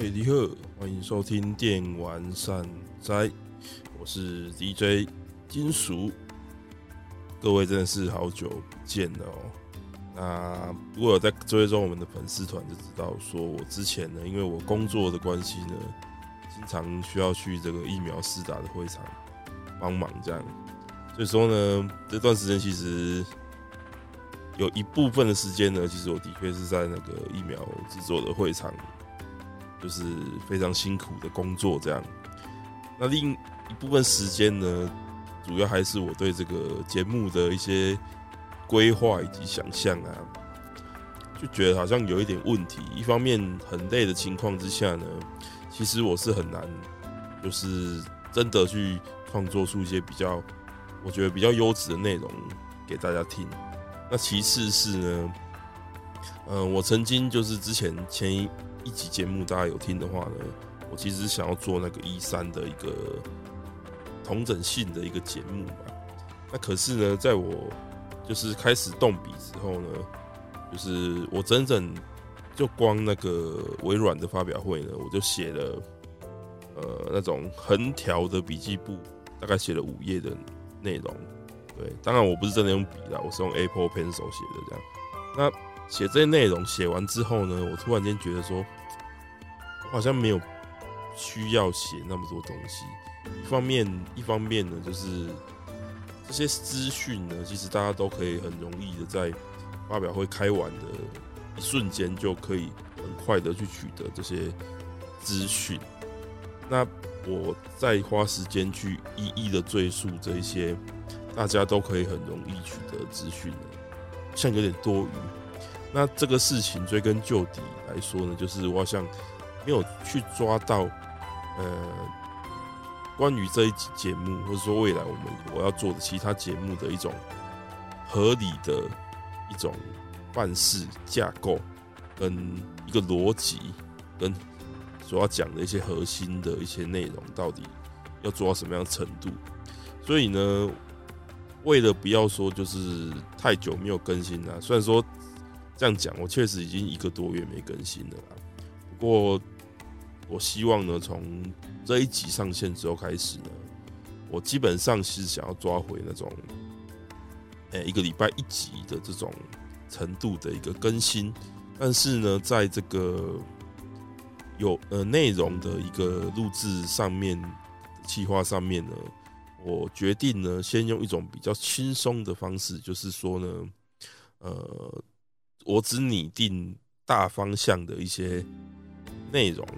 嘿，你好，欢迎收听电玩善哉，我是 DJ 金属，各位真的是好久不见了哦。那如果有在追踪我们的粉丝团，就知道说我之前呢，因为我工作的关系呢，经常需要去这个疫苗施打的会场帮忙，这样，所以说呢，这段时间其实有一部分的时间呢，其实我的确是在那个疫苗制作的会场。就是非常辛苦的工作，这样。那另一部分时间呢，主要还是我对这个节目的一些规划以及想象啊，就觉得好像有一点问题。一方面很累的情况之下呢，其实我是很难，就是真的去创作出一些比较，我觉得比较优质的内容给大家听。那其次是呢，嗯，我曾经就是之前前一。一集节目大家有听的话呢，我其实想要做那个一三的一个同整性的一个节目吧。那可是呢，在我就是开始动笔之后呢，就是我整整就光那个微软的发表会呢，我就写了呃那种横条的笔记簿，大概写了五页的内容。对，当然我不是真的用笔啦，我是用 Apple Pencil 写的这样。那写这些内容写完之后呢，我突然间觉得说，我好像没有需要写那么多东西。一方面，一方面呢，就是这些资讯呢，其实大家都可以很容易的在发表会开完的一瞬间就可以很快的去取得这些资讯。那我再花时间去一一的赘述这一些大家都可以很容易取得资讯呢，像有点多余。那这个事情追根究底来说呢，就是我好像没有去抓到，呃，关于这一集节目，或者说未来我们我要做的其他节目的一种合理的一种办事架构，跟一个逻辑，跟所要讲的一些核心的一些内容，到底要做到什么样的程度？所以呢，为了不要说就是太久没有更新了，虽然说。这样讲，我确实已经一个多月没更新了啦。不过，我希望呢，从这一集上线之后开始呢，我基本上是想要抓回那种，诶，一个礼拜一集的这种程度的一个更新。但是呢，在这个有呃内容的一个录制上面、计划上面呢，我决定呢，先用一种比较轻松的方式，就是说呢，呃。我只拟定大方向的一些内容，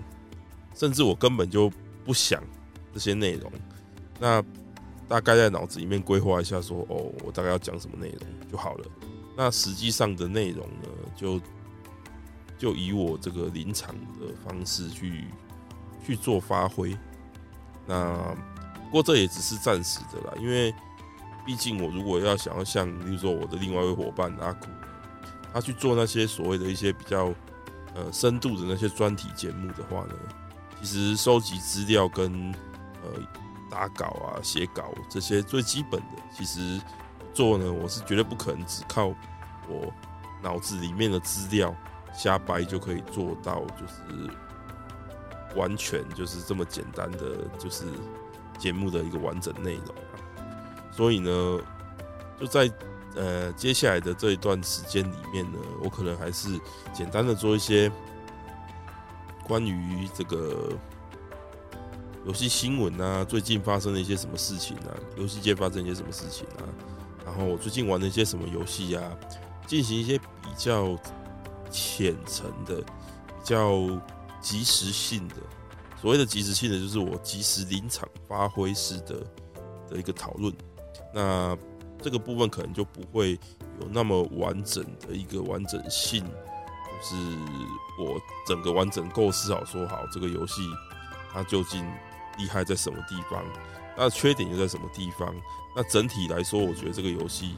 甚至我根本就不想这些内容。那大概在脑子里面规划一下，说哦，我大概要讲什么内容就好了。那实际上的内容呢，就就以我这个临场的方式去去做发挥。那不过这也只是暂时的啦，因为毕竟我如果要想要像，比如说我的另外一位伙伴阿古。他去做那些所谓的一些比较呃深度的那些专题节目的话呢，其实收集资料跟呃打稿啊、写稿这些最基本的，其实做呢，我是绝对不可能只靠我脑子里面的资料瞎掰就可以做到，就是完全就是这么简单的，就是节目的一个完整内容。所以呢，就在。呃，接下来的这一段时间里面呢，我可能还是简单的做一些关于这个游戏新闻啊，最近发生了一些什么事情啊，游戏界发生一些什么事情啊，然后我最近玩了一些什么游戏啊，进行一些比较浅层的、比较即时性的，所谓的即时性的，就是我即时临场发挥式的的一个讨论，那。这个部分可能就不会有那么完整的一个完整性，就是我整个完整构思好说好这个游戏它究竟厉害在什么地方，那缺点又在什么地方？那整体来说，我觉得这个游戏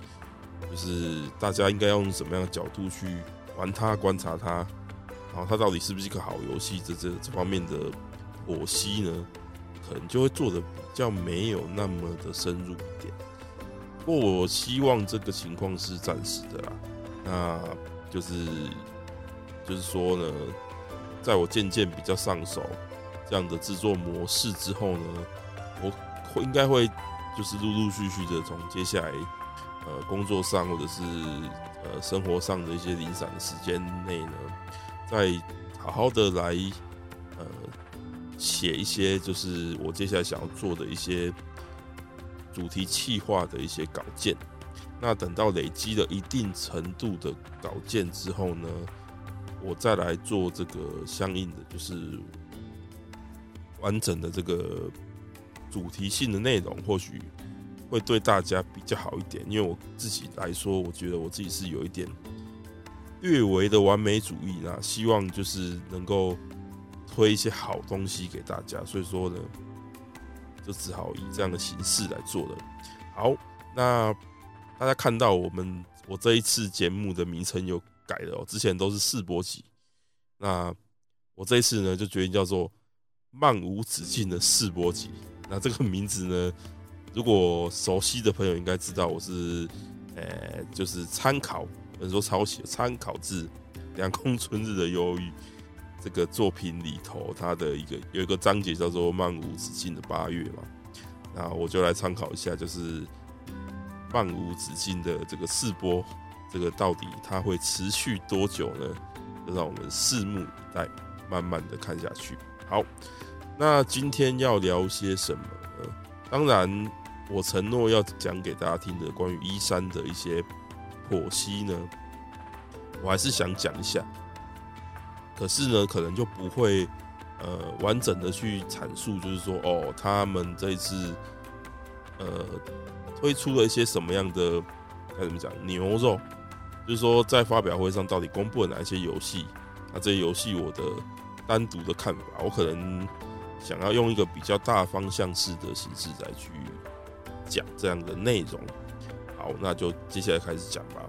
就是大家应该要用什么样的角度去玩它、观察它，然后它到底是不是一个好游戏？这这这方面的剖析呢，可能就会做得比较没有那么的深入一点。不过我希望这个情况是暂时的啦，那就是就是说呢，在我渐渐比较上手这样的制作模式之后呢，我会应该会就是陆陆续续的从接下来呃工作上或者是呃生活上的一些零散的时间内呢，再好好的来呃写一些就是我接下来想要做的一些主题企划的一些稿件。那等到累积了一定程度的稿件之后呢，我再来做这个相应的，就是完整的这个主题性的内容，或许会对大家比较好一点。因为我自己来说，我觉得我自己是有一点略微的完美主义啦，希望就是能够推一些好东西给大家，所以说呢，就只好以这样的形式来做了。好，那。大家看到我们我这一次节目的名称有改了哦，之前都是试播集，那我这一次呢就决定叫做漫无止境的试播集。那这个名字呢，如果熟悉的朋友应该知道，我是呃、就是参考，或者说抄袭参考自凉宫春日的忧郁这个作品里头，它的一个有一个章节叫做漫无止境的八月嘛，那我就来参考一下，就是。漫无止境的这个试播，这个到底它会持续多久呢？就让我们拭目以待，慢慢的看下去。好，那今天要聊些什么呢？当然，我承诺要讲给大家听的关于一三的一些剖析呢，我还是想讲一下。可是呢，可能就不会呃完整的去阐述，就是说哦，他们这一次呃。推出了一些什么样的该怎么讲牛肉？就是说，在发表会上到底公布了哪一些游戏？那这些游戏我的单独的看法，我可能想要用一个比较大方向式的形式来去讲这样的内容。好，那就接下来开始讲吧。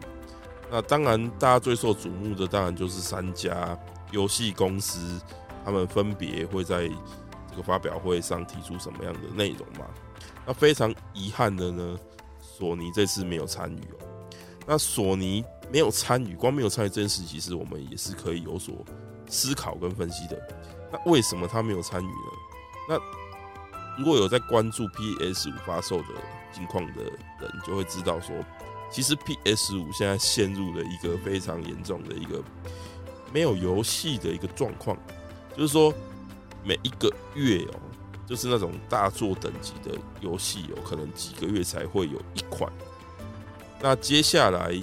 那当然，大家最受瞩目的当然就是三家游戏公司，他们分别会在这个发表会上提出什么样的内容吗？那非常遗憾的呢，索尼这次没有参与哦。那索尼没有参与，光没有参与这件事，其实我们也是可以有所思考跟分析的。那为什么他没有参与呢？那如果有在关注 PS 五发售的情况的人，就会知道说，其实 PS 五现在陷入了一个非常严重的一个没有游戏的一个状况，就是说每一个月哦。就是那种大作等级的游戏，有可能几个月才会有一款。那接下来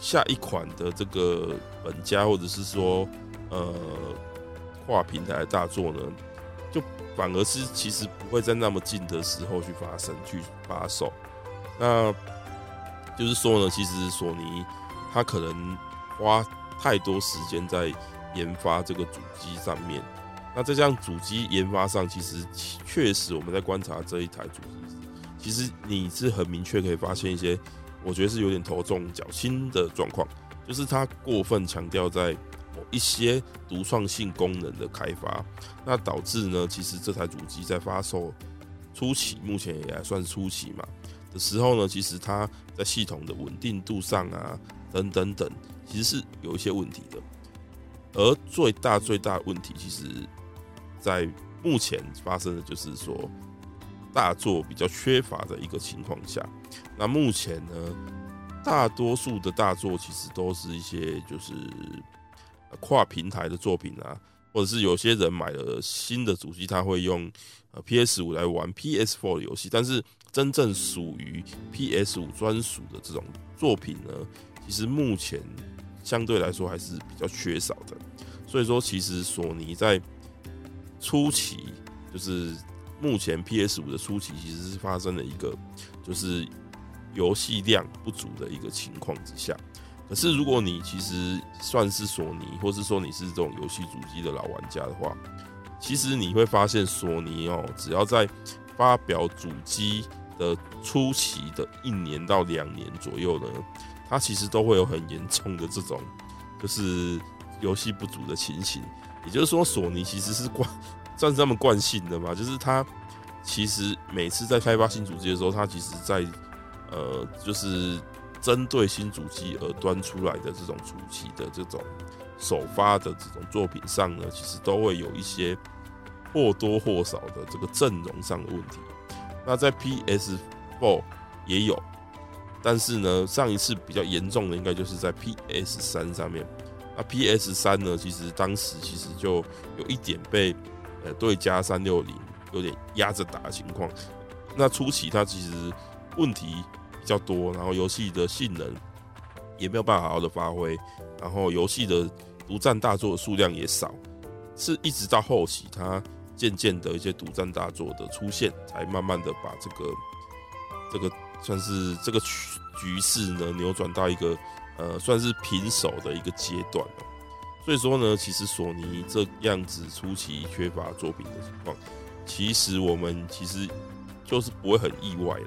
下一款的这个本家，或者是说呃跨平台大作呢，就反而是其实不会在那么近的时候去发生、去发售。那就是说呢，其实索尼它可能花太多时间在研发这个主机上面。那在这样主机研发上，其实确实我们在观察这一台主机，其实你是很明确可以发现一些，我觉得是有点头重脚轻的状况，就是它过分强调在某一些独创性功能的开发，那导致呢，其实这台主机在发售初期，目前也还算初期嘛的时候呢，其实它在系统的稳定度上啊，等等等，其实是有一些问题的，而最大最大的问题其实。在目前发生的就是说，大作比较缺乏的一个情况下，那目前呢，大多数的大作其实都是一些就是跨平台的作品啊，或者是有些人买了新的主机，他会用 PS 五来玩 PS Four 的游戏，但是真正属于 PS 五专属的这种作品呢，其实目前相对来说还是比较缺少的。所以说，其实索尼在初期就是目前 PS 五的初期，其实是发生了一个就是游戏量不足的一个情况之下。可是如果你其实算是索尼，或是说你是这种游戏主机的老玩家的话，其实你会发现索尼哦，只要在发表主机的初期的一年到两年左右呢，它其实都会有很严重的这种就是游戏不足的情形。也就是说，索尼其实是惯算是他们惯性的嘛，就是它其实每次在开发新主机的时候，它其实在呃，就是针对新主机而端出来的这种初期的这种首发的这种作品上呢，其实都会有一些或多或少的这个阵容上的问题。那在 PS4 也有，但是呢，上一次比较严重的应该就是在 PS3 上面。那 PS3 呢，其实当时其实就有一点被呃对家三六零有点压着打的情况。那初期它其实问题比较多，然后游戏的性能也没有办法好好的发挥，然后游戏的独占大作的数量也少，是一直到后期它渐渐的一些独占大作的出现，才慢慢的把这个这个算是这个局局势呢扭转到一个呃算是平手的一个阶段了。所以说呢，其实索尼这样子初期缺乏作品的情况，其实我们其实。就是不会很意外了。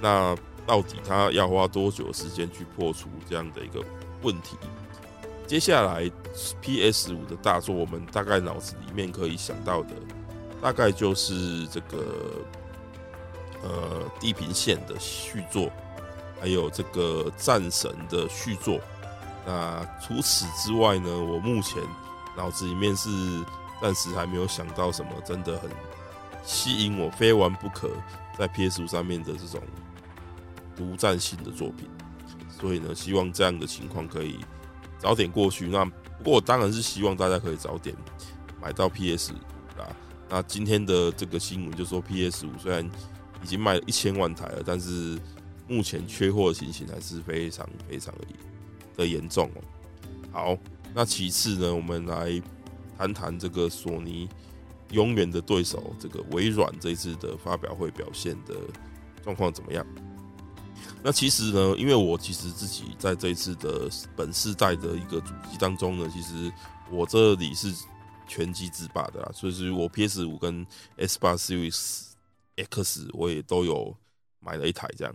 那到底他要花多久时间去破除这样的一个问题？接下来 PS 五的大作，我们大概脑子里面可以想到的，大概就是这个呃地平线的续作，还有这个战神的续作。那除此之外呢，我目前脑子里面是暂时还没有想到什么真的很。吸引我非玩不可，在 PS 五上面的这种独占性的作品，所以呢，希望这样的情况可以早点过去。那不过我当然是希望大家可以早点买到 PS 五啦。那今天的这个新闻就说 PS 五虽然已经卖了一千万台了，但是目前缺货的情形还是非常非常的的严重哦。好，那其次呢，我们来谈谈这个索尼。永远的对手，这个微软这次的发表会表现的状况怎么样？那其实呢，因为我其实自己在这一次的本世代的一个主机当中呢，其实我这里是全机制霸的啦，所以是我 PS 五跟 Xbox Series X 我也都有买了一台这样。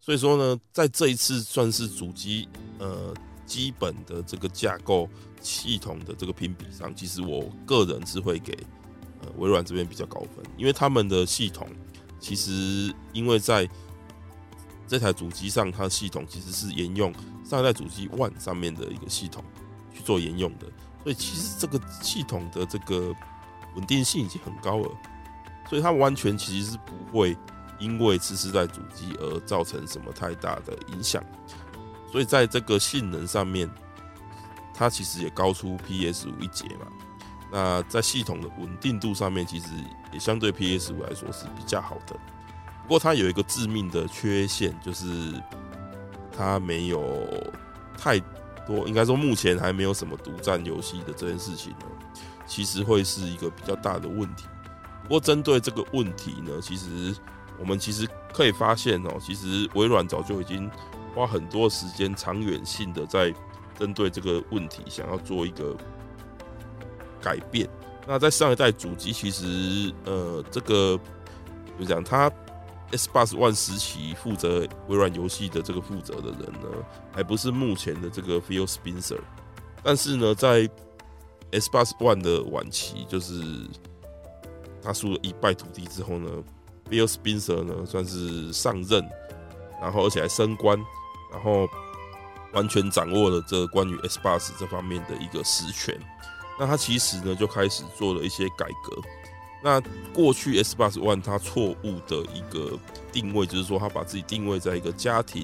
所以说呢，在这一次算是主机呃基本的这个架构系统的这个评比上，其实我个人是会给。呃，微软这边比较高分，因为他们的系统其实因为在这台主机上，它系统其实是沿用上一代主机 One 上面的一个系统去做沿用的，所以其实这个系统的这个稳定性已经很高了，所以它完全其实是不会因为次世代主机而造成什么太大的影响，所以在这个性能上面，它其实也高出 PS 五一截嘛。那在系统的稳定度上面，其实也相对 PS 五来说是比较好的。不过它有一个致命的缺陷，就是它没有太多，应该说目前还没有什么独占游戏的这件事情呢，其实会是一个比较大的问题。不过针对这个问题呢，其实我们其实可以发现哦，其实微软早就已经花很多时间，长远性的在针对这个问题，想要做一个。改变。那在上一代主机，其实呃，这个就讲他 Xbox One 时期负责微软游戏的这个负责的人呢，还不是目前的这个 Phil Spencer。但是呢，在 Xbox One 的晚期，就是他输了一败涂地之后呢，Bill Spencer 呢算是上任，然后而且还升官，然后完全掌握了这关于 s b o s 这方面的一个实权。那他其实呢就开始做了一些改革。那过去 Xbox One 它错误的一个定位，就是说他把自己定位在一个家庭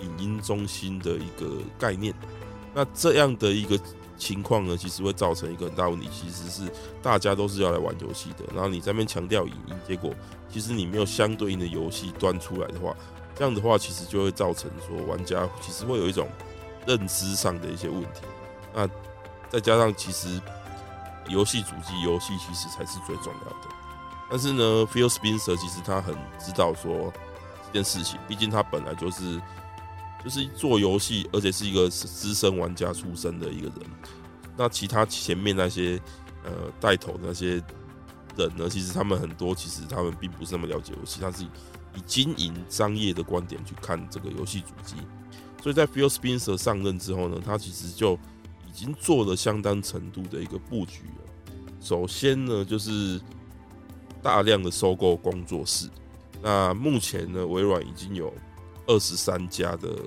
影音中心的一个概念。那这样的一个情况呢，其实会造成一个很大问题，其实是大家都是要来玩游戏的，然后你在那边强调影音，结果其实你没有相对应的游戏端出来的话，这样的话其实就会造成说玩家其实会有一种认知上的一些问题。那再加上其实。游戏主机游戏其实才是最重要的，但是呢，Phil Spencer 其实他很知道说这件事情，毕竟他本来就是就是做游戏，而且是一个资深玩家出身的一个人。那其他前面那些呃带头的那些人呢，其实他们很多其实他们并不是那么了解游戏，他是以经营商业的观点去看这个游戏主机。所以在 Phil Spencer 上任之后呢，他其实就已经做了相当程度的一个布局了。首先呢，就是大量的收购工作室。那目前呢，微软已经有二十三家的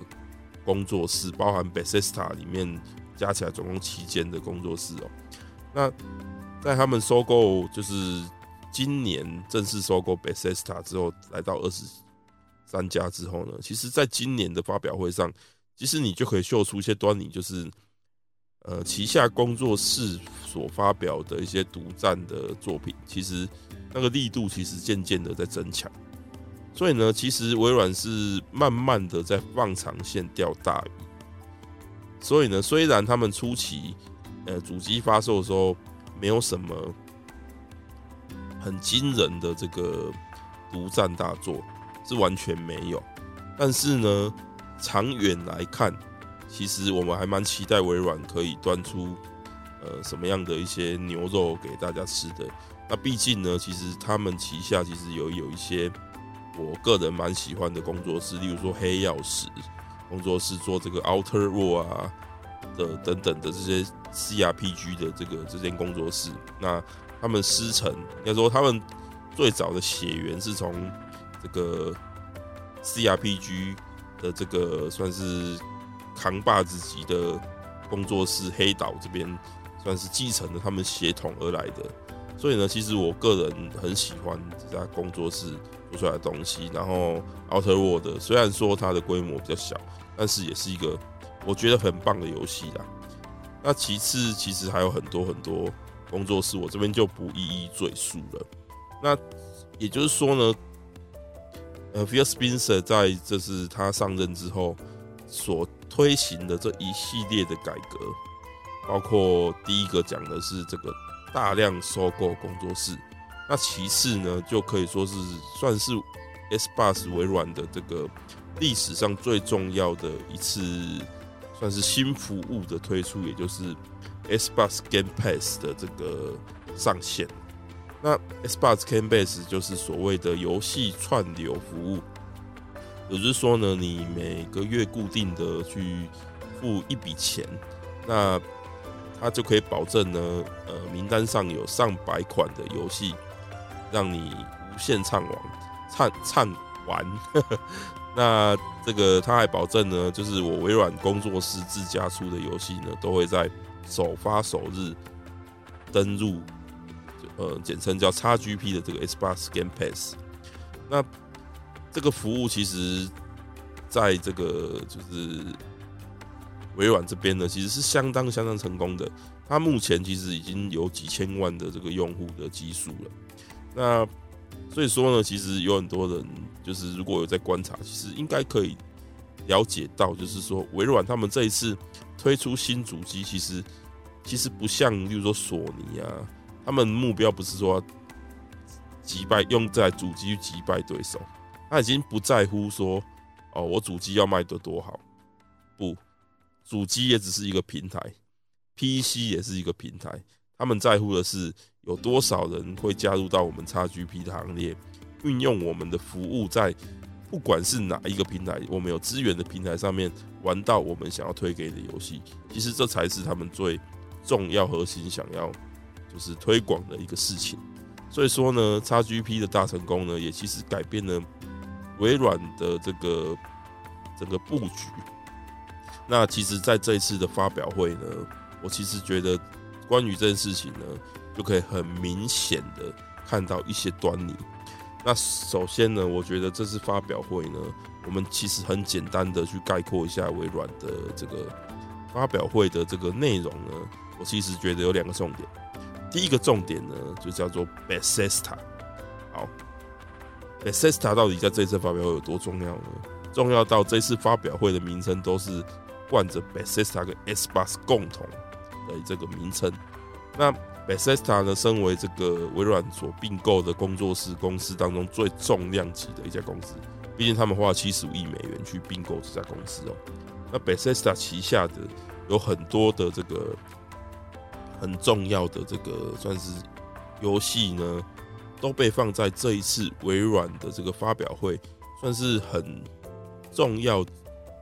工作室，包含 Bethesda 里面加起来总共七间的工作室哦。那在他们收购，就是今年正式收购 Bethesda 之后，来到二十三家之后呢，其实在今年的发表会上，其实你就可以嗅出一些端倪，就是呃旗下工作室所发表的一些独占的作品，其实那个力度其实渐渐的在增强。所以呢，其实微软是慢慢的在放长线钓大鱼。所以呢，虽然他们初期呃主机发售的时候没有什么很惊人的这个独占大作，是完全没有。但是呢，长远来看，其实我们还蛮期待微软可以端出呃什么样的一些牛肉给大家吃的。那毕竟呢，其实他们旗下其实有有一些。我个人蛮喜欢的工作室，例如说黑曜石工作室做这个 Outer World 啊的等等的这些 CRPG 的这个这间工作室，那他们师承应该说他们最早的血缘是从这个 CRPG 的这个算是扛把子级的工作室黑岛这边算是继承了他们血统而来的，所以呢，其实我个人很喜欢这家工作室。做出来的东西，然后 Outer World 虽然说它的规模比较小，但是也是一个我觉得很棒的游戏啦。那其次，其实还有很多很多工作室，我这边就不一一赘述了。那也就是说呢，呃，Phil Spencer 在这是他上任之后所推行的这一系列的改革，包括第一个讲的是这个大量收购工作室。那其次呢，就可以说是算是 Xbox 微软的这个历史上最重要的一次，算是新服务的推出，也就是 Xbox Game Pass 的这个上线。那 Xbox Game Pass 就是所谓的游戏串流服务，也就是说呢，你每个月固定的去付一笔钱，那它就可以保证呢，呃，名单上有上百款的游戏。让你无限畅玩，畅畅玩。那这个他还保证呢，就是我微软工作室自家出的游戏呢，都会在首发首日登入，呃，简称叫 XGP 的这个 Xbox Game Pass。那这个服务其实在这个就是微软这边呢，其实是相当相当成功的。它目前其实已经有几千万的这个用户的基数了。那所以说呢，其实有很多人就是如果有在观察，其实应该可以了解到，就是说微软他们这一次推出新主机，其实其实不像，例如说索尼啊，他们目标不是说击败用在主机击败对手，他已经不在乎说哦，我主机要卖得多好，不，主机也只是一个平台，PC 也是一个平台，他们在乎的是。有多少人会加入到我们 XGP 的行列，运用我们的服务，在不管是哪一个平台，我们有资源的平台上面玩到我们想要推给的游戏，其实这才是他们最重要核心想要就是推广的一个事情。所以说呢，XGP 的大成功呢，也其实改变了微软的这个整个布局。那其实，在这一次的发表会呢，我其实觉得关于这件事情呢。就可以很明显的看到一些端倪。那首先呢，我觉得这次发表会呢，我们其实很简单的去概括一下微软的这个发表会的这个内容呢。我其实觉得有两个重点。第一个重点呢，就叫做 Bessesta。好，Bessesta 到底在这次发表会有多重要呢？重要到这次发表会的名称都是冠着 Bethesda 跟 Xbox 共同的这个名称。那 Bethesda 呢，身为这个微软所并购的工作室公司当中最重量级的一家公司，毕竟他们花了七十五亿美元去并购这家公司哦。那 Bethesda 旗下的有很多的这个很重要的这个算是游戏呢，都被放在这一次微软的这个发表会，算是很重要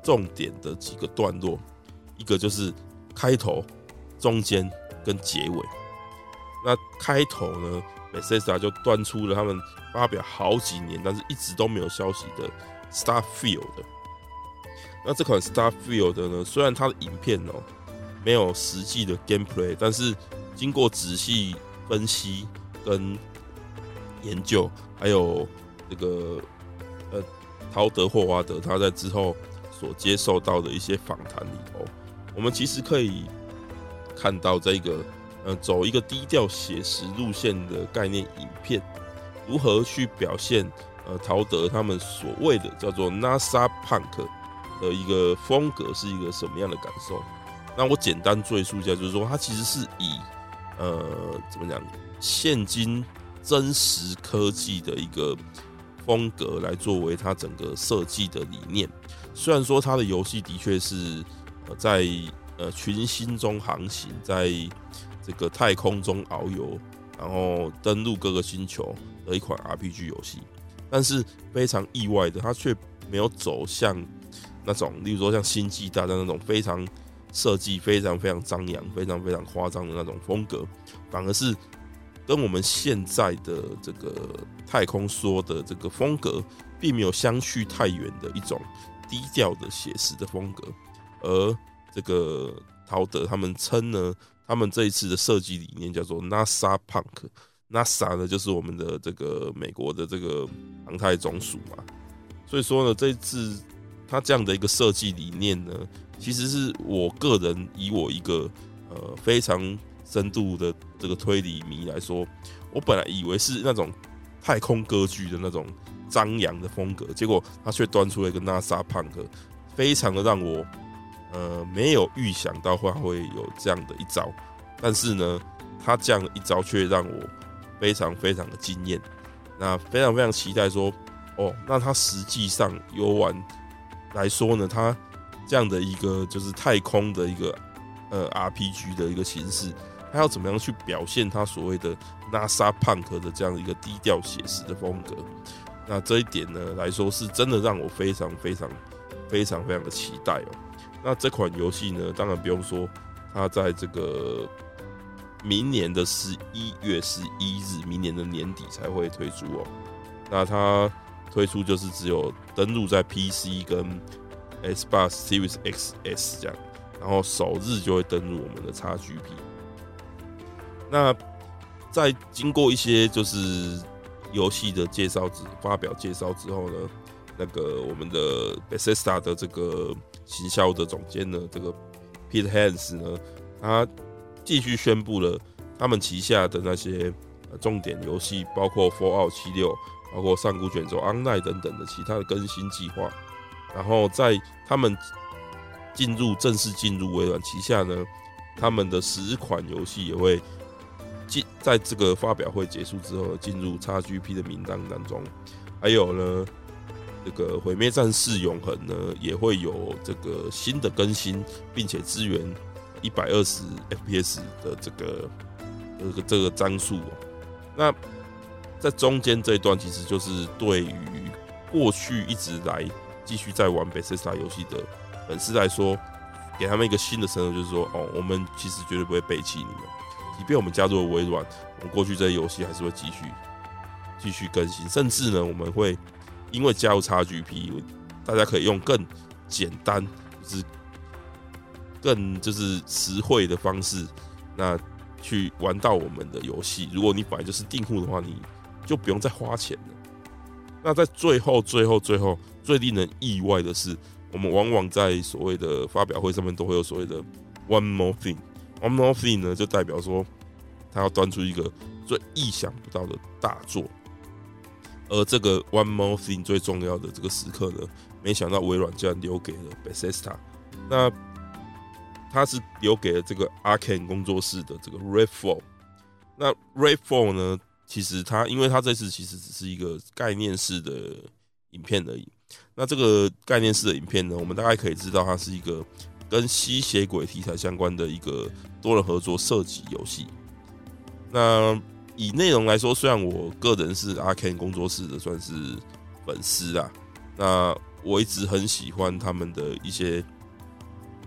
重点的几个段落。一个就是开头、中间跟结尾。那开头呢，Bethesda 就端出了他们发表好几年，但是一直都没有消息的 Starfield。那这款 Starfield 呢，虽然它的影片哦、没有实际的 gameplay，但是经过仔细分析跟研究，还有这个呃陶德霍华德他在之后所接受到的一些访谈里头，我们其实可以看到这个呃走一个低调写实路线的概念影片，如何去表现呃陶德他们所谓的叫做 NASA Punk 的一个风格是一个什么样的感受？那我简单赘述一下，就是说它其实是以呃怎么讲，现今真实科技的一个风格来作为它整个设计的理念。虽然说它的游戏的确是呃在呃群星中航行，在这个太空中遨游，然后登陆各个星球的一款 RPG 游戏，但是非常意外的，它却没有走向。那种，例如说像《星际大战》那种非常设计非常非常张扬、非常非常夸张的那种风格，反而是跟我们现在的这个太空梭的这个风格，并没有相去太远的一种低调的写实的风格。而这个陶德他们称呢，他们这一次的设计理念叫做 NASA Punk，NASA 呢就是我们的这个美国的这个航太总署嘛，所以说呢，这次。他这样的一个设计理念呢，其实是我个人以我一个呃非常深度的这个推理迷来说，我本来以为是那种太空歌剧的那种张扬的风格，结果他却端出了一个 NASA Punk，非常的让我呃没有预想到会会有这样的一招，但是呢，他这样的一招却让我非常非常的惊艳，那非常非常期待说，哦，那他实际上游玩。来说呢，它这样的一个就是太空的一个呃 RPG 的一个形式，他要怎么样去表现他所谓的 NASA Punk 的这样一个低调写实的风格？那这一点呢来说，是真的让我非常非常非常非常的期待哦。那这款游戏呢，当然不用说，它在这个明年的十一月十一日，明年的年底才会推出哦。那它。推出就是只有登录在 PC 跟 Xbox Series XS 这样，然后首日就会登录我们的 XGP。那在经过一些就是游戏的介绍之发表介绍之后呢，那个我们的 Bethesda 的这个行销的总监呢，这个 Pete Hines 呢，他继续宣布了他们旗下的那些重点游戏，包括 Fallout 76。包括上古卷轴 Online 等等的其他的更新计划，然后在他们进入正式进入微软旗下呢，他们的十款游戏也会进在这个发表会结束之后进入 XGP 的名单当中。还有呢，这个毁灭战士永恒呢也会有这个新的更新，并且支援一百二十 FPS 的这个这个这个张数。那在中间这一段，其实就是对于过去一直来继续在玩 Bethesda 游戏的粉丝来说，给他们一个新的承诺，就是说，哦，我们其实绝对不会背弃你们，即便我们加入了微软，我们过去这些游戏还是会继续继续更新，甚至呢，我们会因为加入 XGP，大家可以用更简单，就是更就是实惠的方式，那去玩到我们的游戏。如果你本来就是订户的话，你就不用再花钱了。那在最后、最后、最后，最令人意外的是，我们往往在所谓的发表会上面都会有所谓的 “one more thing”。“One more thing” 呢，就代表说他要端出一个最意想不到的大作。而这个 “one more thing” 最重要的这个时刻呢，没想到微软竟然留给了 Bethesda。那他是留给了这个 Arkane 工作室的这个 Redfall。那 Redfall 呢？其实它，因为它这次其实只是一个概念式的影片而已。那这个概念式的影片呢，我们大概可以知道，它是一个跟吸血鬼题材相关的一个多人合作射击游戏。那以内容来说，虽然我个人是阿 Ken 工作室的算是粉丝啊，那我一直很喜欢他们的一些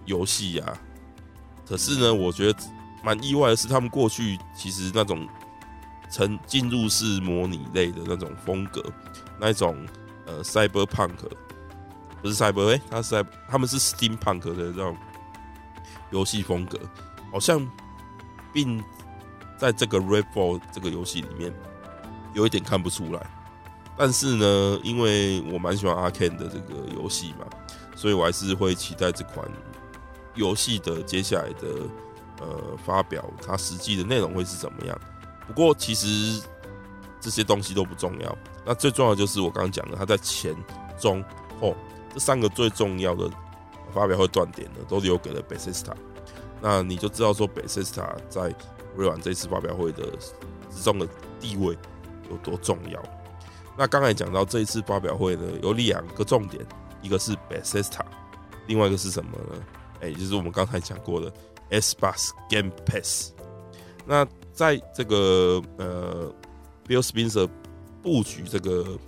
游戏啊。可是呢，我觉得蛮意外的是，他们过去其实那种。曾进入式模拟类的那种风格，那种呃，cyberpunk 不是 cyber 哎、他是在他们是 steampunk 的这种游戏风格，好像并在这个 Redfall 这个游戏里面有一点看不出来。但是呢，因为我蛮喜欢 Arkane 的这个游戏嘛，所以我还是会期待这款游戏的接下来的呃发表，它实际的内容会是怎么样。不过其实这些东西都不重要，那最重要的就是我刚刚讲的，它在前、中、后这三个最重要的发表会断点呢，都留给了 Bethesda。那你就知道说 Bethesda 在微软这次发表会的之中的地位有多重要。那刚才讲到这一次发表会呢，有两个重点，一个是 Bethesda，另外一个是什么呢？哎，就是我们刚才讲过的 s b o s Game Pass。那在这个呃 Bill Spencer 布局这个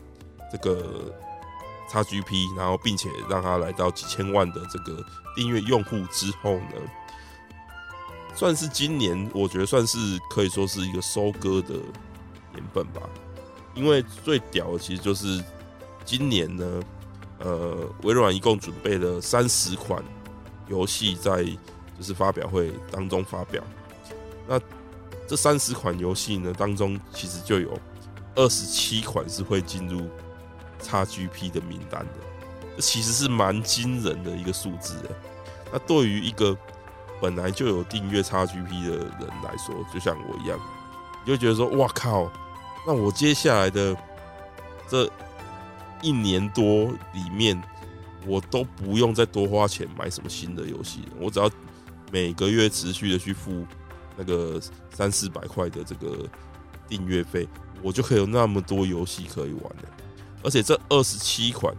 这个 XGP，然后并且让他来到几千万的这个订阅用户之后呢，算是今年我觉得算是可以说是一个收割的年份吧。因为最屌的其实就是今年呢，呃，微软一共准备了三十款游戏在就是发表会当中发表。那这三十款游戏呢当中，其实就有二十七款是会进入 XGP 的名单的，这其实是蛮惊人的一个数字哎。那对于一个本来就有订阅 XGP 的人来说，就像我一样，你就觉得说，哇靠！那我接下来的这一年多里面，我都不用再多花钱买什么新的游戏，我只要每个月持续的去付那个三四百块的这个订阅费，我就可以有那么多游戏可以玩了。而且这二十七款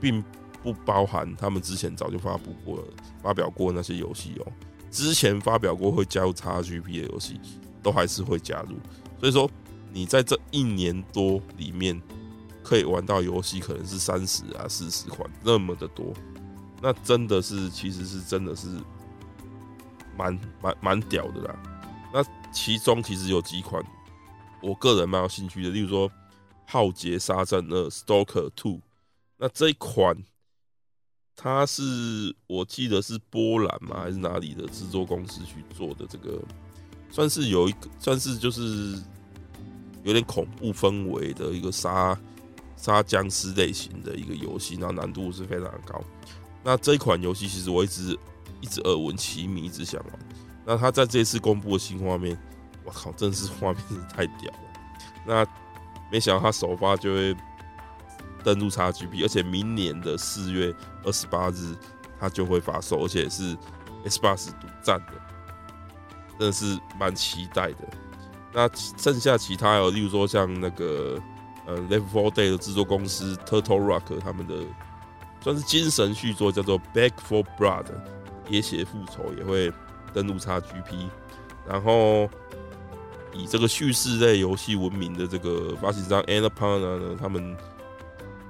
并不包含他们之前早就发布过、发表过那些游戏哦。之前发表过会加入 XGP 的游戏，都还是会加入。所以说。你在这一年多里面可以玩到游戏，可能是三十啊、四十款那么的多，那真的是其实是真的是蛮蛮蛮屌的啦。那其中其实有几款我个人蛮有兴趣的，例如说《浩劫杀战二》（Stalker Two），那这一款它是我记得是波兰嘛还是哪里的制作公司去做的？这个算是有一个，算是就是。有点恐怖氛围的一个杀杀僵尸类型的一个游戏，然后难度是非常的高。那这一款游戏其实我一直一直耳闻其名，一直想玩。那它在这次公布的新画面，我靠，真是画面太屌了。那没想到他首发就会登陆 XGP，而且明年的四月二十八日他就会发售，而且是 Xbox 独占的，真的是蛮期待的。那剩下其他有，例如说像那个呃《Left 4 Dead》的制作公司 Turtle Rock 他们的算是精神续作叫做《Back for Blood》喋血复仇也会登陆 XGP，然后以这个叙事类游戏闻名的这个发行商 Annapurna 呢，他们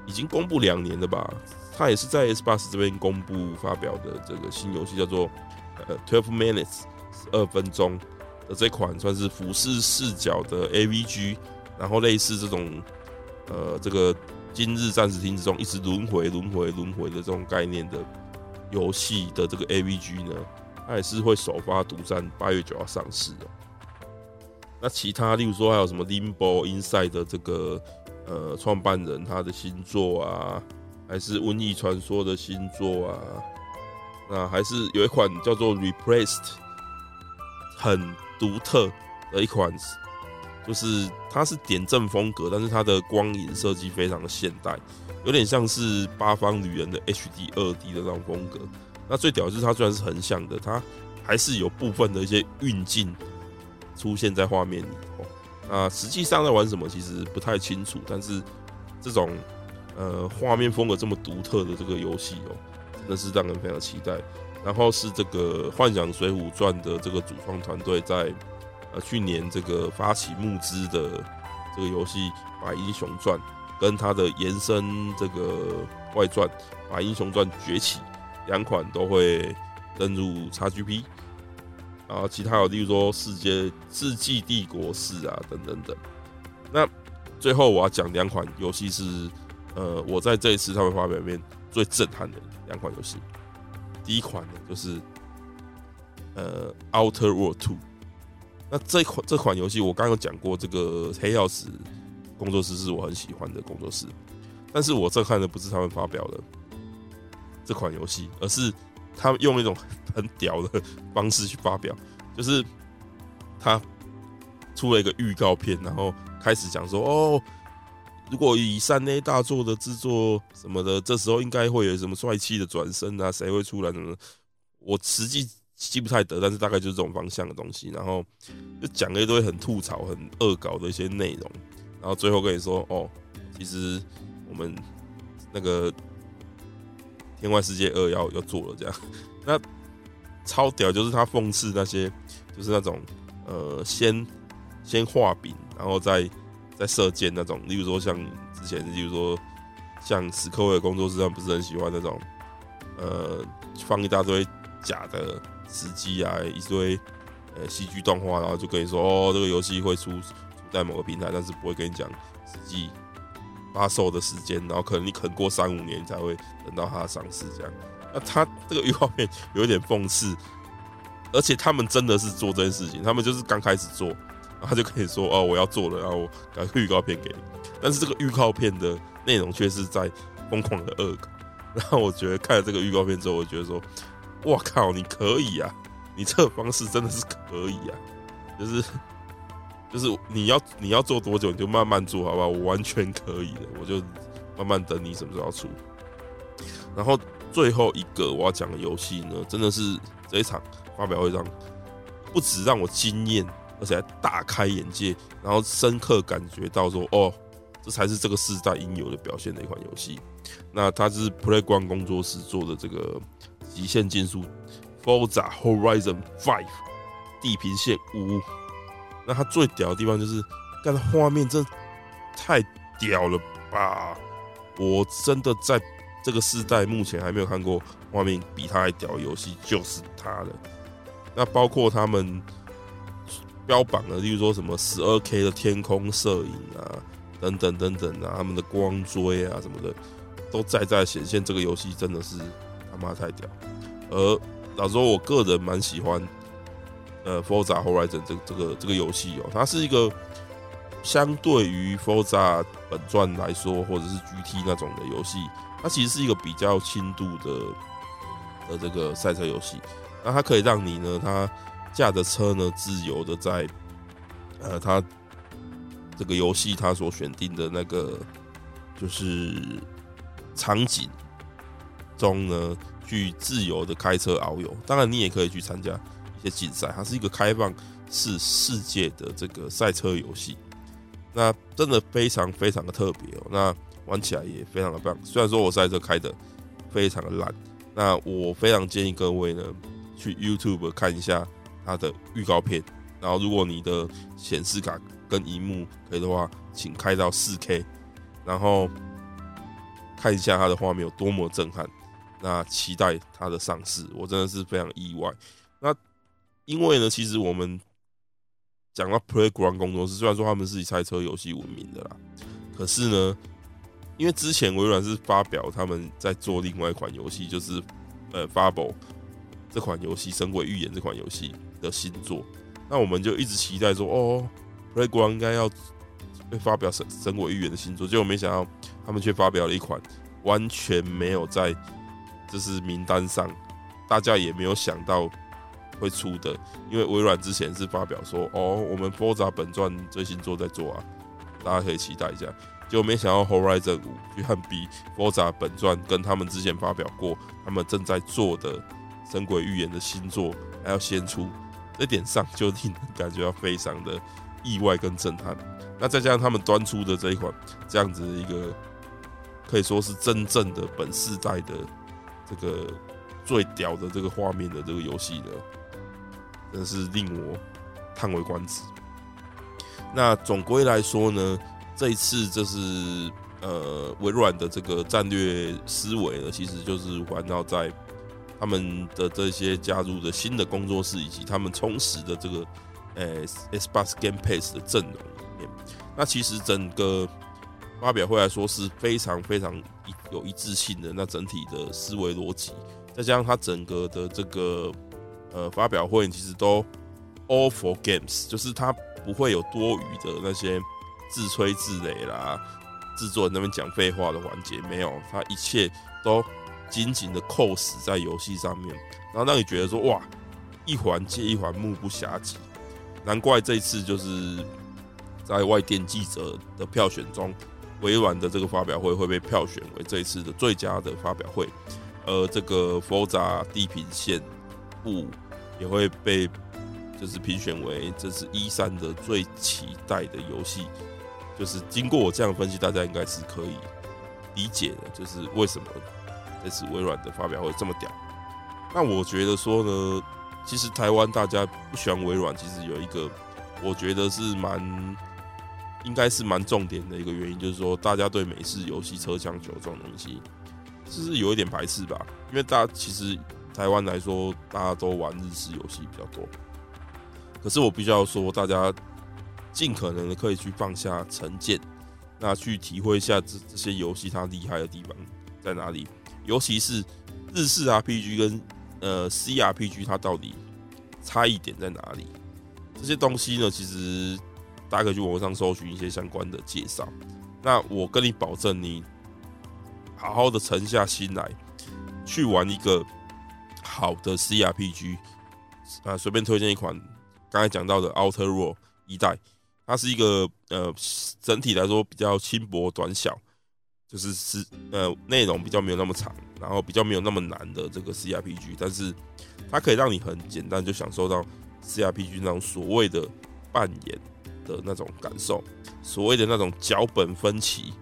已经公布两年了吧？他也是在 Xbox 这边公布发表的这个新游戏叫做呃《Twelve Minutes》十二分钟。的这款算是俯视视角的 AVG，然后类似这种呃这个今日暂时停止中一直轮回轮回轮回的这种概念的游戏的这个 AVG 呢，它也是会首发独占，八月九号上市的。那其他例如说还有什么 Limbo Inside 的这个呃创办人他的新作啊，还是瘟疫传说的新作啊，那还是有一款叫做 Replaced，很。独特的一款，就是它是点阵风格，但是它的光影设计非常的现代，有点像是八方旅人的 HD 二 D 的那种风格。那最屌的是它虽然是横向的，它还是有部分的一些运镜出现在画面里哦。那实际上在玩什么其实不太清楚，但是这种呃画面风格这么独特的这个游戏哦，真的是让人非常期待。然后是这个《幻想水浒传》的这个主创团队在呃去年这个发起募资的这个游戏《把英雄传》跟它的延伸这个外传《把英雄传崛起》两款都会登入 XGP，然后其他有例如说《世界世纪帝国四》啊等等等。那最后我要讲两款游戏是呃我在这一次他们发表里面最震撼的两款游戏。第一款呢，就是呃《Outer World Two》。那这款这款游戏我刚刚有讲过，这个黑曜石工作室是我很喜欢的工作室，但是我震撼的不是他们发表的这款游戏，而是他用一种很屌的方式去发表，就是他出了一个预告片，然后开始讲说哦。如果以三 A 大作的制作什么的，这时候应该会有什么帅气的转身啊？谁会出来什么？我实际记不太得，但是大概就是这种方向的东西。然后就讲了一堆很吐槽、很恶搞的一些内容。然后最后跟你说：“哦，其实我们那个《天外世界二》要要做了。”这样，那超屌，就是他讽刺那些，就是那种呃，先先画饼，然后再。再射箭那种，例如说像之前，例如说像史克威尔工作室，他们不是很喜欢那种，呃，放一大堆假的时机啊，一堆呃戏剧动画，然后就跟你说哦，这个游戏会出出在某个平台，但是不会跟你讲实际发售的时间，然后可能你可能过三五年才会等到它上市这样。那他这个预告片有一点讽刺，而且他们真的是做这件事情，他们就是刚开始做。他就可以说：“哦，我要做了，然后我搞个预告片给你。”但是这个预告片的内容却是在疯狂的恶搞。然后我觉得看了这个预告片之后，我觉得说：“哇靠，你可以啊！你这个方式真的是可以啊！就是就是你要你要做多久你就慢慢做，好吧？我完全可以的，我就慢慢等你什么时候出。然后最后一个我要讲的游戏呢，真的是这一场发表会上不止让我惊艳。”而且还大开眼界，然后深刻感觉到说：“哦，这才是这个时代应有的表现的一款游戏。”那它是 Playground 工作室做的这个《极限竞速》（Forza Horizon Five 地平线五）。那它最屌的地方就是，看它画面真太屌了吧！我真的在这个时代目前还没有看过画面比它还屌的游戏，就是它了。那包括他们。标榜的，例如说什么十二 K 的天空摄影啊，等等等等啊，他们的光追啊什么的，都在在显现这个游戏真的是他妈太屌。而老实说，我个人蛮喜欢呃《Forza Horizon》这这个这个游戏哦，它是一个相对于《Forza》本传来说，或者是 GT 那种的游戏，它其实是一个比较轻度的的这个赛车游戏。那它可以让你呢，它驾着车呢，自由的在，呃，他这个游戏他所选定的那个就是场景中呢，去自由的开车遨游。当然，你也可以去参加些竞赛。它是一个开放式世界的这个赛车游戏，那真的非常非常的特别哦。那玩起来也非常的棒。虽然说我赛车开的非常的烂，那我非常建议各位呢，去 YouTube 看一下。它的预告片，然后如果你的显示卡跟荧幕可以的话，请开到四 K，然后看一下它的画面有多么震撼。那期待它的上市，我真的是非常意外。那因为呢，其实我们讲到 Playground 工作室，虽然说他们是以赛车游戏闻名的啦，可是呢，因为之前微软是发表他们在做另外一款游戏，就是呃 Fable 这款游戏《神鬼预言》这款游戏。的新作，那我们就一直期待说，哦，Playground 应该要会发表神神鬼预言的新作，结果没想到他们却发表了一款完全没有在就是名单上，大家也没有想到会出的。因为微软之前是发表说，哦，我们博扎本传最新作在做啊，大家可以期待一下。结果没想到 Horizon 五居然比博扎本传跟他们之前发表过他们正在做的神鬼预言的新作还要先出。这点上就令人感觉到非常的意外跟震撼。那再加上他们端出的这一款这样子的一个，可以说是真正的本世代的这个最屌的这个画面的这个游戏呢，真是令我叹为观止。那总归来说呢，这一次就是呃微软的这个战略思维呢，其实就是环绕在。他们的这些加入的新的工作室，以及他们充实的这个呃 Xbox Game Pass 的阵容里面，那其实整个发表会来说是非常非常一有一致性的。那整体的思维逻辑，再加上它整个的这个呃发表会其实都 all for games，就是它不会有多余的那些自吹自擂啦，制作人那边讲废话的环节没有，它一切都紧紧的扣死在游戏上面，然后让你觉得说哇，一环接一环，目不暇接。难怪这次就是在外电记者的票选中，微软的这个发表会会被票选为这一次的最佳的发表会，而这个《佛札地平线五》也会被就是评选为这是一三的最期待的游戏。就是经过我这样分析，大家应该是可以理解的，就是为什么这次微软的发表会这么屌。那我觉得说呢。其实台湾大家不喜欢微软，其实有一个我觉得是蛮应该是蛮重点的一个原因，就是说大家对美式游戏车枪球这种东西，就是有一点排斥吧。因为大家其实台湾来说，大家都玩日式游戏比较多。可是我必须要说，大家尽可能的可以去放下成见，那去体会一下这这些游戏它厉害的地方在哪里，尤其是日式 RPG 跟。呃，CRPG 它到底差异点在哪里？这些东西呢，其实大家可以去网上搜寻一些相关的介绍。那我跟你保证，你好好的沉下心来去玩一个好的 CRPG 啊，随便推荐一款刚才讲到的 Outer World 一代，它是一个呃整体来说比较轻薄短小，就是是呃内容比较没有那么长。然后比较没有那么难的这个 CRPG，但是它可以让你很简单就享受到 CRPG 那种所谓的扮演的那种感受，所谓的那种脚本分歧。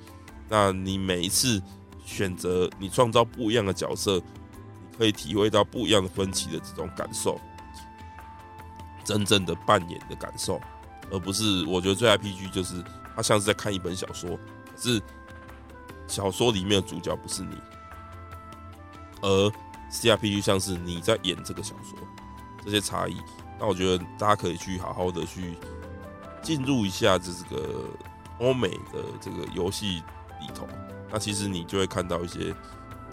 那你每一次选择你创造不一样的角色，可以体会到不一样的分歧的这种感受，真正的扮演的感受，而不是我觉得最 RPG 就是它像是在看一本小说，可是小说里面的主角不是你。而 CRPG 像是你在演这个小说，这些差异，那我觉得大家可以去好好的去进入一下这个欧美的这个游戏里头，那其实你就会看到一些，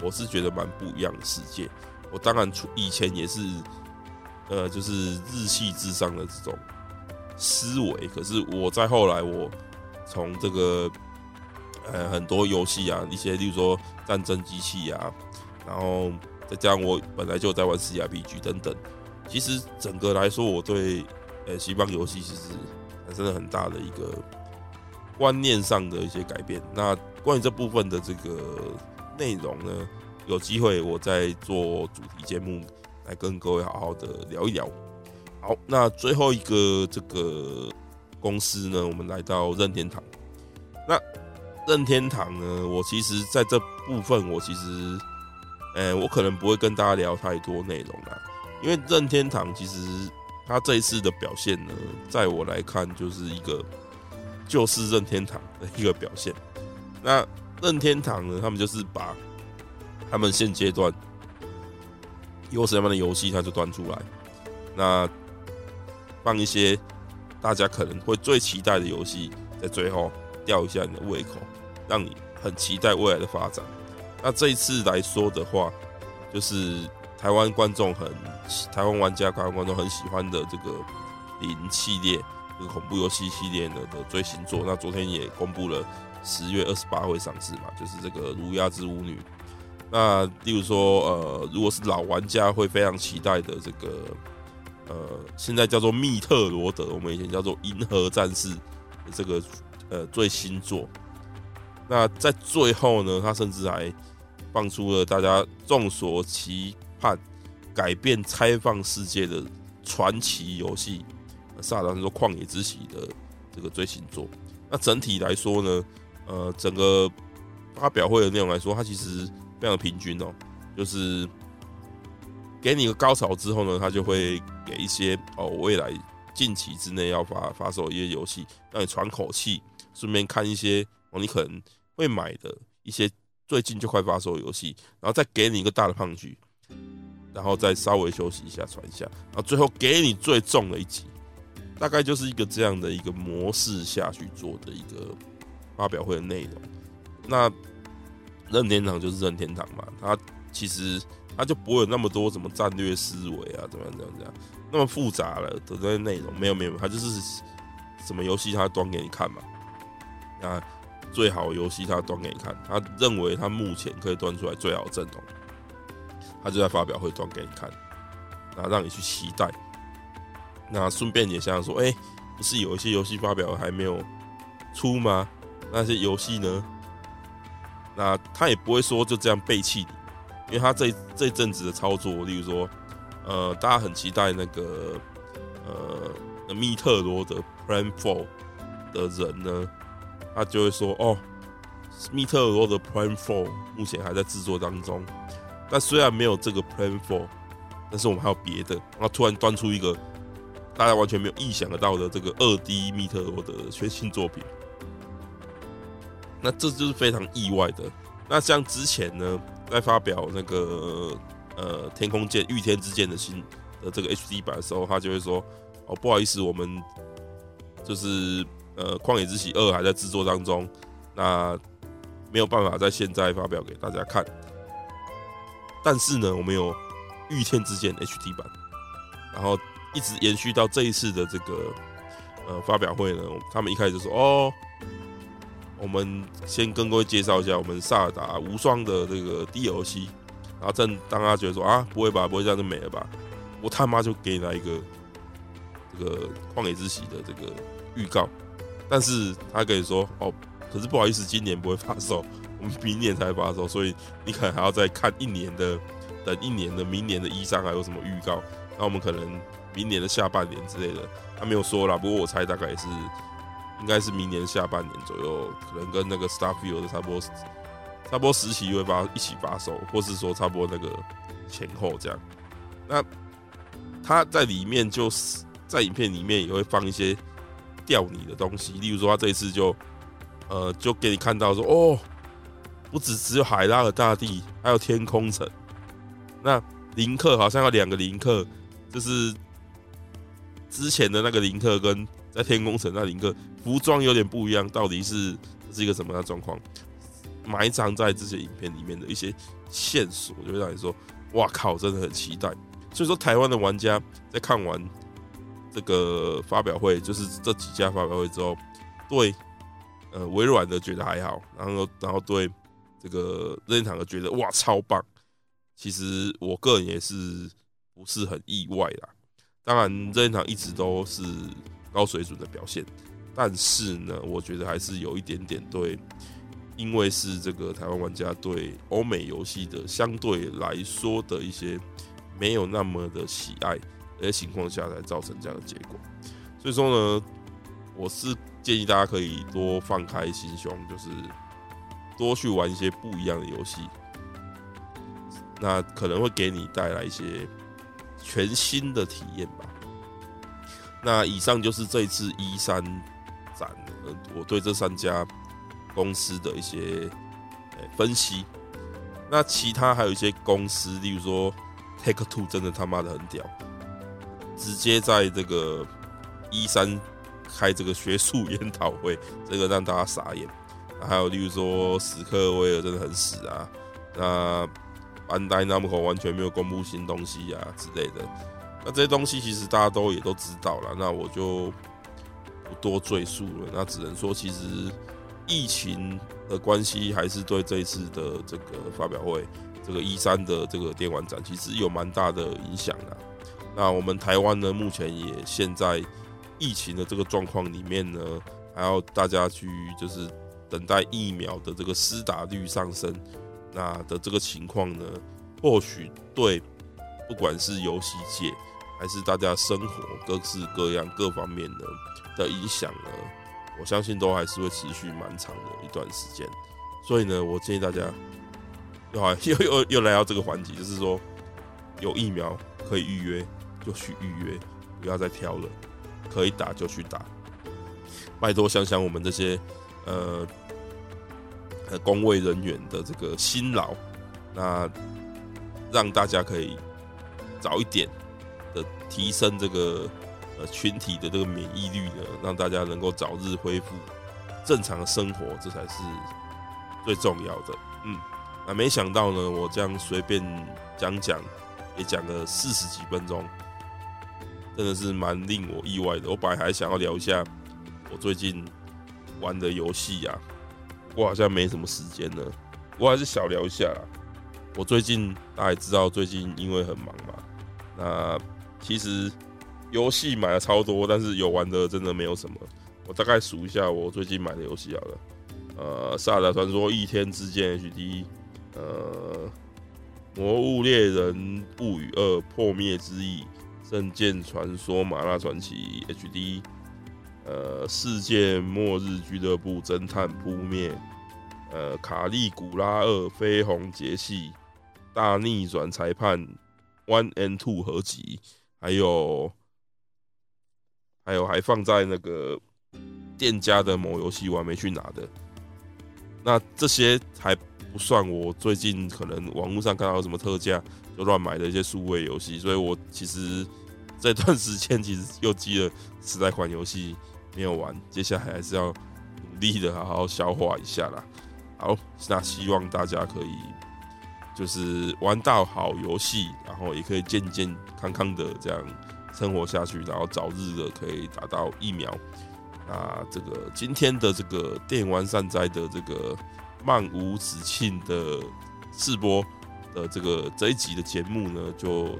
我是觉得蛮不一样的世界。我当然出以前也是，呃，就是日系至上的这种思维，可是我在后来我从这个呃很多游戏啊，一些例如说战争机器啊。然后再加上我本来就在玩 CRPG 等等，其实整个来说，我对呃西方游戏其实产生了很大的一个观念上的一些改变。那关于这部分的这个内容呢，有机会我再做主题节目来跟各位好好的聊一聊。好，那最后一个这个公司呢，我们来到任天堂。那任天堂呢，我其实在这部分我其实。呃、我可能不会跟大家聊太多内容啦，因为任天堂其实他这一次的表现呢，在我来看就是一个就是任天堂的一个表现。那任天堂呢，他们就是把他们现阶段有什么样的游戏，他就端出来，那放一些大家可能会最期待的游戏，在最后吊一下你的胃口，让你很期待未来的发展。那这一次来说的话，就是台湾观众很、台湾玩家、台湾观众很喜欢的这个零系列，这个恐怖游戏系列的的最新作。那昨天也公布了十月二十八会上市嘛，就是这个《儒鸦之巫女》。那例如说，呃，如果是老玩家会非常期待的这个，呃，现在叫做密特罗德，我们以前叫做银河战士的这个呃最新作。那在最后呢，他甚至还放出了大家众所期盼、改变开放世界的传奇游戏《萨达传说：旷野之息》的这个最新作。那整体来说呢，呃，整个发表会的内容来说，它其实非常平均哦。就是给你一个高潮之后呢，它就会给一些哦，未来近期之内要发发售一些游戏，让你喘口气，顺便看一些哦，你可能会买的一些。最近就快发售游戏，然后再给你一个大的胖局，然后再稍微休息一下，喘一下，然后最后给你最重的一集，大概就是一个这样的一个模式下去做的一个发表会的内容。那任天堂就是任天堂嘛，它其实他就不会有那么多什么战略思维啊，怎么样怎么样，那么复杂了的那些内容，没有没有，他就是什么游戏他端给你看嘛，啊，最好游戏他端给你看，他认为他目前可以端出来最好的阵容，他就在发表会端给你看，然后让你去期待，那顺便也想想说，哎、不是有一些游戏发表还没有出吗？那些游戏呢？那他也不会说就这样背弃你，因为他这这阵子的操作，例如说，呃，大家很期待那个呃密特罗的 Plan Four 的人呢，他就会说哦，密特罗的 Plan Four 目前还在制作当中，但虽然没有这个 Plan Four，但是我们还有别的，然后突然端出一个大家完全没有意想得到的这个二 D 密特罗的全新作品。那这就是非常意外的。那像之前呢，在发表那个呃天空剑御天之剑的新的这个 HD 版的时候，他就会说：“哦，不好意思，我们就是呃旷野之息二还在制作当中，那没有办法在现在发表给大家看。但是呢，我们有御天之剑 HD 版，然后一直延续到这一次的这个呃发表会呢，他们一开始就说：哦。”我们先跟各位介绍一下我们萨尔达无双的这个 DLC，然后正当他觉得说啊，不会吧，不会这样就没了吧，我他妈就给你来一个这个旷野之息的这个预告，但是他可以说哦，可是不好意思，今年不会发售，我们明年才发售，所以你可能还要再看一年的，等一年的明年的 E3 还有什么预告，那我们可能明年的下半年之类的，他没有说啦，不过我猜大概也是。应该是明年下半年左右，可能跟那个 Starfield 差不多，差不多时期会把一起发售，或是说差不多那个前后这样。那他在里面就是在影片里面也会放一些吊你的东西，例如说他这一次就呃就给你看到说哦，不只只有海拉尔大地，还有天空城。那林克好像有两个林克，就是之前的那个林克跟。在天空城那里，一个服装有点不一样，到底是是一个什么样的状况？埋藏在这些影片里面的一些线索，就会让你说：“哇靠，真的很期待。”所以说，台湾的玩家在看完这个发表会，就是这几家发表会之后，对呃微软的觉得还好，然后然后对这个任天堂的觉得哇超棒。其实我个人也是不是很意外啦。当然，任天堂一直都是。高水准的表现，但是呢，我觉得还是有一点点对，因为是这个台湾玩家对欧美游戏的相对来说的一些没有那么的喜爱，的情况下才造成这样的结果。所以说呢，我是建议大家可以多放开心胸，就是多去玩一些不一样的游戏，那可能会给你带来一些全新的体验吧。那以上就是这次一三展，我对这三家公司的一些分析。那其他还有一些公司，例如说 Take Two，真的他妈的很屌，直接在这个一三开这个学术研讨会，这个让大家傻眼。还有例如说史克威尔真的很死啊，那 Bandai Namco 完全没有公布新东西啊之类的。那这些东西其实大家都也都知道了，那我就不多赘述了。那只能说，其实疫情的关系还是对这一次的这个发表会，这个 E3 的这个电玩展，其实有蛮大的影响的。那我们台湾呢，目前也现在疫情的这个状况里面呢，还要大家去就是等待疫苗的这个施打率上升，那的这个情况呢，或许对不管是游戏界，还是大家生活各式各样各方面的的影响呢，我相信都还是会持续蛮长的一段时间。所以呢，我建议大家，又又又又来到这个环节，就是说有疫苗可以预约就去预约，不要再挑了，可以打就去打。拜托想想我们这些呃呃公卫人员的这个辛劳，那让大家可以早一点。的提升这个呃群体的这个免疫力呢，让大家能够早日恢复正常的生活，这才是最重要的。嗯，那没想到呢，我这样随便讲讲，也讲了四十几分钟，真的是蛮令我意外的。我本来还想要聊一下我最近玩的游戏呀，我好像没什么时间呢，我还是小聊一下啦。我最近大家也知道，最近因为很忙嘛，那其实游戏买了超多，但是有玩的真的没有什么。我大概数一下我最近买的游戏好了，呃，《萨达传说：一天之剑 HD》，呃，《魔物猎人物语二：破灭之翼》，《圣剑传说：麻辣传奇 HD》，呃，《世界末日俱乐部侦探扑灭》，呃，《卡利古拉二：绯红节气》，《大逆转裁判 One and Two》合集，还有，还有还放在那个。店家的某游戏我还没去拿的，那这些还不算我最近可能网络上看到什么特价就乱买的一些数位游戏，所以我其实这段时间其实又积了十来款游戏没有玩，接下来还是要努力的好好消化一下啦。好，那希望大家可以就是玩到好游戏，然后也可以健健康康的这样生活下去，然后早日的可以打到疫苗。那这个今天的这个电玩善哉的这个漫无止境的试播的这个这一集的节目呢，就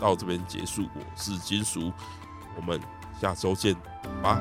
到这边结束。我是金属，我们下周见，吧。